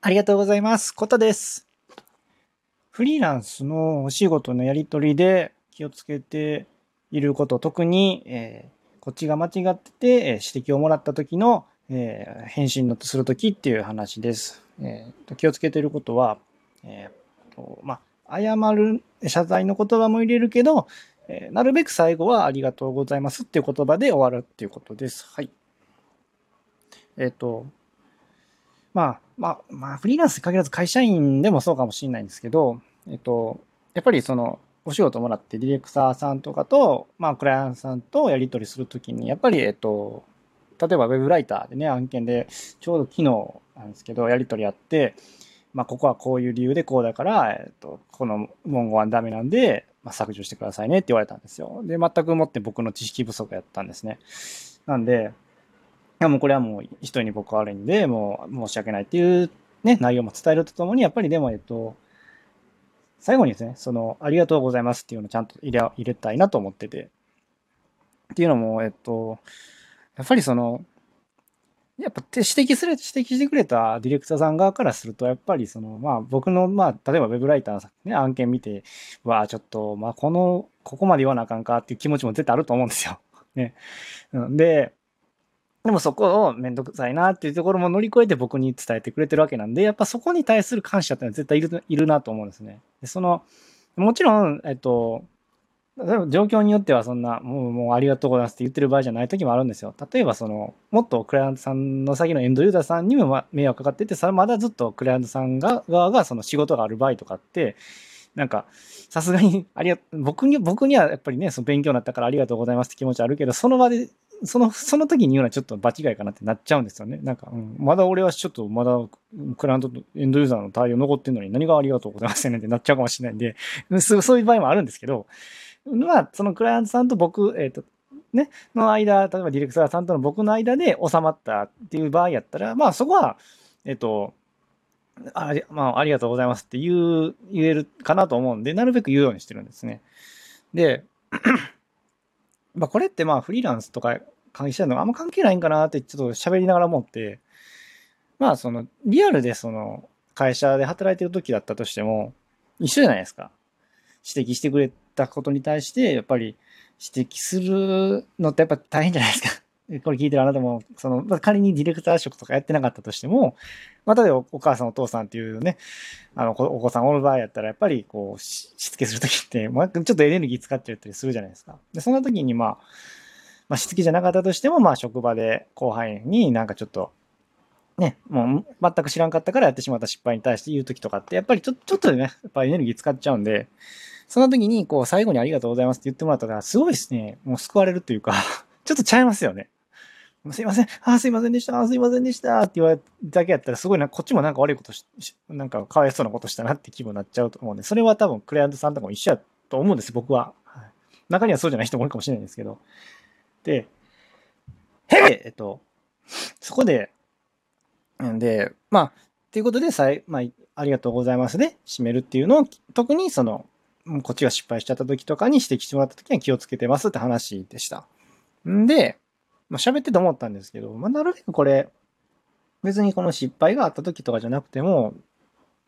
ありがとうございます。ことです。フリーランスのお仕事のやり取りで気をつけていること、特に、えーこっちが間違ってて、え指摘をもらった時の、えー返信のする時っていう話です。えー気をつけていることは、えーとま、謝る、謝罪の言葉も入れるけど、えーなるべく最後はありがとうございますっていう言葉で終わるっていうことです。はい。えっ、と、まあ、まあ、まあ、フリーランスに限らず会社員でもそうかもしれないんですけど、えっと、やっぱりその、お仕事もらってディレクターさんとかと、まあ、クライアントさんとやり取りするときに、やっぱり、えっと、例えばウェブライターでね、案件で、ちょうど昨日なんですけど、やり取りあって、まあ、ここはこういう理由でこうだから、えっと、この文言はダメなんで、まあ、削除してくださいねって言われたんですよ。で、全くもって僕の知識不足やったんですね。なんで、やもうこれはもう人に僕は悪いんで、もう申し訳ないっていうね、内容も伝えるとともに、やっぱりでも、えっと、最後にですね、その、ありがとうございますっていうのをちゃんと入れ入れたいなと思ってて。っていうのも、えっと、やっぱりその、やっぱ指摘する、指摘してくれたディレクターさん側からすると、やっぱりその、まあ僕の、まあ、例えばウェブライターさんね、案件見て、わあちょっと、まあこの、ここまで言わなあかんかっていう気持ちも絶対あると思うんですよ。ね。んで、でもそこをめんどくさいなっていうところも乗り越えて僕に伝えてくれてるわけなんで、やっぱそこに対する感謝っていうのは絶対いるいるなと思うんですね。でその、もちろん、えっと、例えば状況によってはそんな、もう、もうありがとうございますって言ってる場合じゃない時もあるんですよ。例えばその、もっとクライアントさんの先のエンドユーザーさんにも迷惑かかってて、それまだずっとクライアントさんが側がその仕事がある場合とかって、なんか、さすがに、ありが、僕に、僕にはやっぱりね、その勉強になったからありがとうございますって気持ちあるけど、その場で、その、その時に言うのはちょっと場違いかなってなっちゃうんですよね。なんか、うん、まだ俺はちょっと、まだ、クライアントとエンドユーザーの対応残ってんのに何がありがとうございますねってなっちゃうかもしれないんで、そういう場合もあるんですけど、まあ、そのクライアントさんと僕、えっ、と、ね、の間、例えばディレクターさんとの僕の間で収まったっていう場合やったら、まあそこは、えっ、と、あり,、まあ、ありがとうございますって言う、言えるかなと思うんで、なるべく言うようにしてるんですね。で、まあこれってまあフリーランスとか会社のあんま関係ないんかなってちょっと喋りながら思って、まあそのリアルでその会社で働いてる時だったとしても一緒じゃないですか。指摘してくれたことに対してやっぱり指摘するのってやっぱ大変じゃないですか。これ聞いてるあなたも、その、仮にディレクター職とかやってなかったとしても、まあ、例えばお母さんお父さんっていうね、あの、お子さんおる場合やったら、やっぱりこう、しつけするときって、まあ、ちょっとエネルギー使っちゃったりするじゃないですか。で、そんな時にまあ、まあ、しつけじゃなかったとしても、まあ、職場で後輩になんかちょっと、ね、もう全く知らんかったからやってしまった失敗に対して言うときとかって、やっぱりちょちょっとね、やっぱエネルギー使っちゃうんで、その時に、こう、最後にありがとうございますって言ってもらったら、すごいですね、もう救われるというか、ちょっとちゃいますよね。すいません、あすいませんでした、あーすいませんでしたって言われただけやったら、すごいな、こっちもなんか悪いことし、なんかかわいそうなことしたなって気分になっちゃうと思うんで、それは多分クライアントさんとかも一緒やと思うんです、僕は。中にはそうじゃない人もいるかもしれないんですけど。で、で、えっと、そこで、んで、まあ、ということで、さい、まあ、ありがとうございますで、締めるっていうのを、特にその、こっちが失敗しちゃった時とかに指摘してもらった時には気をつけてますって話でした。んで、まあ、喋ってて思ったんですけど、まあ、なるべくこれ、別にこの失敗があった時とかじゃなくても、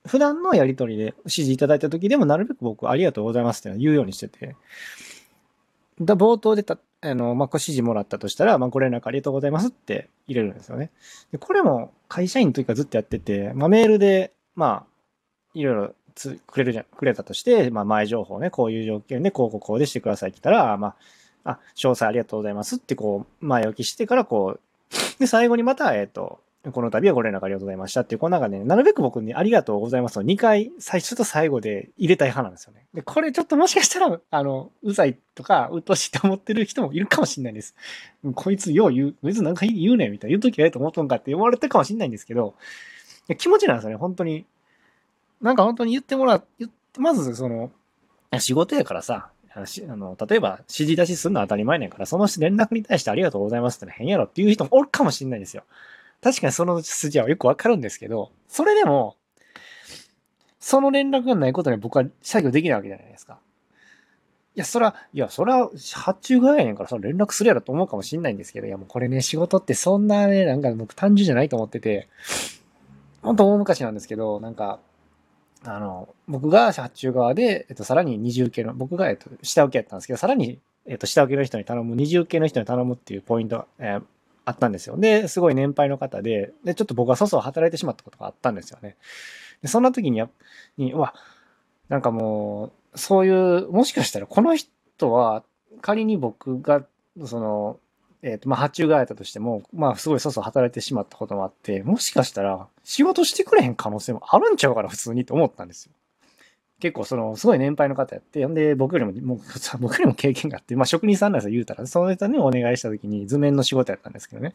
普段のやりとりで指示いただいた時でもなるべく僕ありがとうございますって言うようにしてて、だ冒頭でた、あの、まあ、ご指示もらったとしたら、まあ、ご連絡ありがとうございますって入れるんですよね。で、これも会社員の時からずっとやってて、まあ、メールで、まあ、いろいろつくれるじゃん、くれたとして、まあ、前情報ね、こういう条件で、こうこうこうでしてくださいって言ったら、まあ、あ、詳細ありがとうございますってこう、前置きしてからこう、で、最後にまた、えっ、と、この度はご連絡ありがとうございましたっていう、この中で、ね、なるべく僕にありがとうございますを2回、最初と最後で入れたい派なんですよね。で、これちょっともしかしたら、あの、うざいとか、うっとしいと思ってる人もいるかもしれないです。こいつよう言う、別になんか言うねんみたいな、言うときはええと思っとんかって言われたかもしれないんですけど、気持ちなんですよね、本当に。なんか本当に言ってもらう、言って、まずその、仕事やからさ、あの、例えば指示出しするのは当たり前ねんから、その連絡に対してありがとうございますっての変やろっていう人もおるかもしれないんですよ。確かにその筋はよくわかるんですけど、それでも、その連絡がないことに僕は作業できないわけじゃないですか。いや、そら、いや、そら、発注側やねんから、その連絡するやろと思うかもしれないんですけど、いや、もうこれね、仕事ってそんなね、なんか僕単純じゃないと思ってて、本当大昔なんですけど、なんか、あの、僕が発注側で、えっと、さらに二重系の、僕が、えっと、下請けやったんですけど、さらに、えっと、下請けの人に頼む、二重系の人に頼むっていうポイントが、えー、あったんですよ。で、すごい年配の方で、で、ちょっと僕は粗々働いてしまったことがあったんですよね。で、そんな時に、に、うわ、なんかもう、そういう、もしかしたらこの人は、仮に僕が、その、えっ、ー、と、まあ、発注がやったとしても、まあ、すごいそうそう働いてしまったこともあって、もしかしたら仕事してくれへん可能性もあるんちゃうかな、普通にと思ったんですよ。結構、その、すごい年配の方やって、んで、僕よりも、もう、僕よりも経験があって、まあ、職人さんなんですよ、言うたら。その人にお願いした時に図面の仕事やったんですけどね。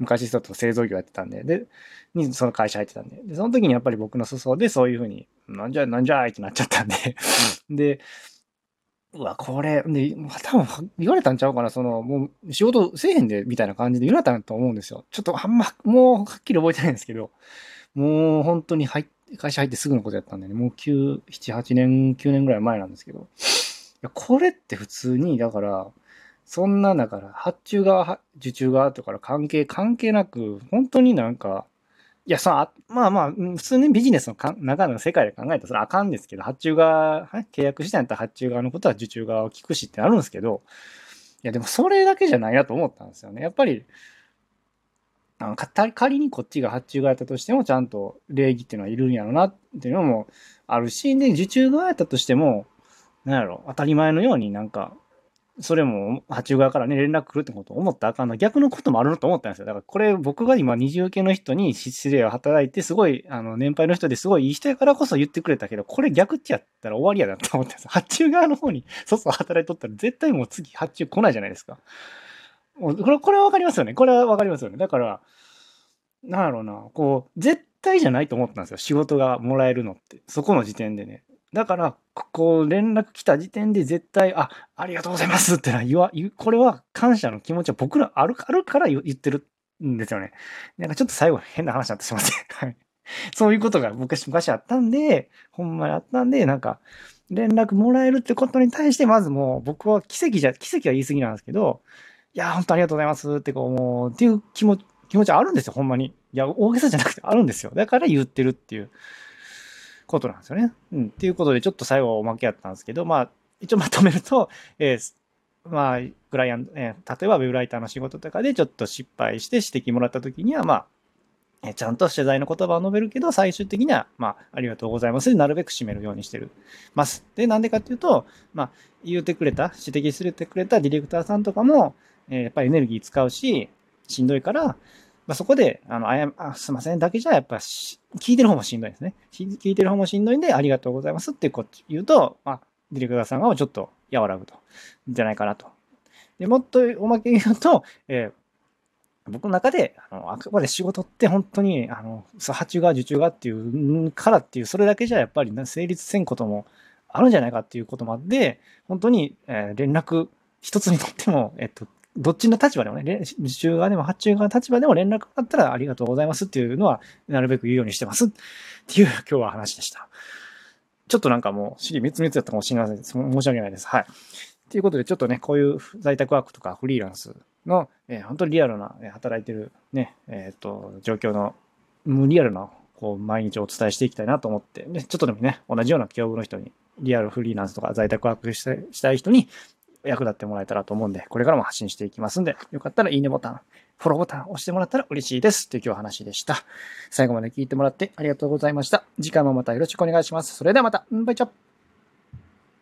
昔、ちょっと製造業やってたんで、で、に、その会社入ってたんで。で、その時にやっぱり僕の裾想でそういうふうに、なんじゃ、なんじゃいってなっちゃったんでで、うわ、これ、で、多分言われたんちゃうかな、その、もう仕事せえへんで、みたいな感じで言われたんと思うんですよ。ちょっとあんま、もうはっきり覚えてないんですけど、もう本当に入っ会社入ってすぐのことやったんでね、もう9、7、8年、9年ぐらい前なんですけど、いや、これって普通に、だから、そんな、だから、発注側、受注側とか関係、関係なく、本当になんか、いや、さ、まあまあ、普通にビジネスのか中の世界で考えたらそれあかんですけど、発注側、契約したんやったら発注側のことは受注側を聞くしってなるんですけど、いや、でもそれだけじゃないなと思ったんですよね。やっぱり、あの仮にこっちが発注側やったとしても、ちゃんと礼儀っていうのはいるんやろなっていうのもあるし、で、受注側やったとしても、なんやろ、当たり前のようになんか、それも発注側からね、連絡来るってこと思ったらあかんの。逆のこともあるのと思ったんですよ。だからこれ僕が今二重系の人に失礼を働いて、すごい、あの、年配の人ですごいいい人やからこそ言ってくれたけど、これ逆っちやったら終わりやなと思ったんですよ。発注側の方に、そそ働いとったら絶対もう次発注来ないじゃないですか。もうこれ、これはわかりますよね。これはわかりますよね。だから、なんだろうな、こう、絶対じゃないと思ったんですよ。仕事がもらえるのって。そこの時点でね。だから、こう、連絡来た時点で絶対、あ、ありがとうございますってのは言わ、これは感謝の気持ちは僕らある、あるから言ってるんですよね。なんかちょっと最後変な話になってしまって。はい。そういうことが昔、昔あったんで、ほんまにあったんで、なんか、連絡もらえるってことに対して、まずもう僕は奇跡じゃ、奇跡は言い過ぎなんですけど、いや、本当ありがとうございますってこう、もう、っていう気持ち、気持ちあるんですよ、ほんまに。いや、大げさじゃなくてあるんですよ。だから言ってるっていうことなんですよね。うん。っていうことで、ちょっと最後おまけやったんですけど、まあ、一応まとめると、えー、まあ、クライアント、えー、例えばウェブライターの仕事とかでちょっと失敗して指摘もらった時には、まあ、えー、ちゃんと謝罪の言葉を述べるけど、最終的には、まあ、ありがとうございますで、なるべく締めるようにしてるます。で、なんでかっていうと、まあ、言うてくれた、指摘してくれたディレクターさんとかも、えー、やっぱりエネルギー使うし、しんどいから、まあ、そこで、あの、あや、あ、すいませんだけじゃ、やっぱし聞いてる方もしんどいですね。聞いてる方もしんどいんで、ありがとうございますってこ言うと、まあ、ディレクターさんがちょっと和らぐと、じゃないかなと。で、もっとおまけに言うと、えー、僕の中で、あの、あくまで仕事って本当に、あの、発注が受注がっていうからっていう、それだけじゃやっぱり成立せんこともあるんじゃないかっていうこともあって、本当に、えー、連絡一つにとっても、えっと、どっちの立場でもね、受注側でも発注側の立場でも連絡があったらありがとうございますっていうのは、なるべく言うようにしてますっていう今日は話でした。ちょっとなんかもう、尻滅裂だったかもしれません。申し訳ないです。はい。ということで、ちょっとね、こういう在宅ワークとかフリーランスの、えー、本当にリアルな、え、働いてるね、えっ、と、状況の、無リアルな、こう、毎日お伝えしていきたいなと思って、ね、ちょっとでもね、同じような境遇の人に、リアルフリーランスとか在宅ワークしたい人に、役立ってもらえたらと思うんで、これからも発信していきますんで、よかったらいいねボタン、フォローボタン押してもらったら嬉しいです。という今日話でした。最後まで聞いてもらってありがとうございました。次回もまたよろしくお願いします。それではまた、バイチャ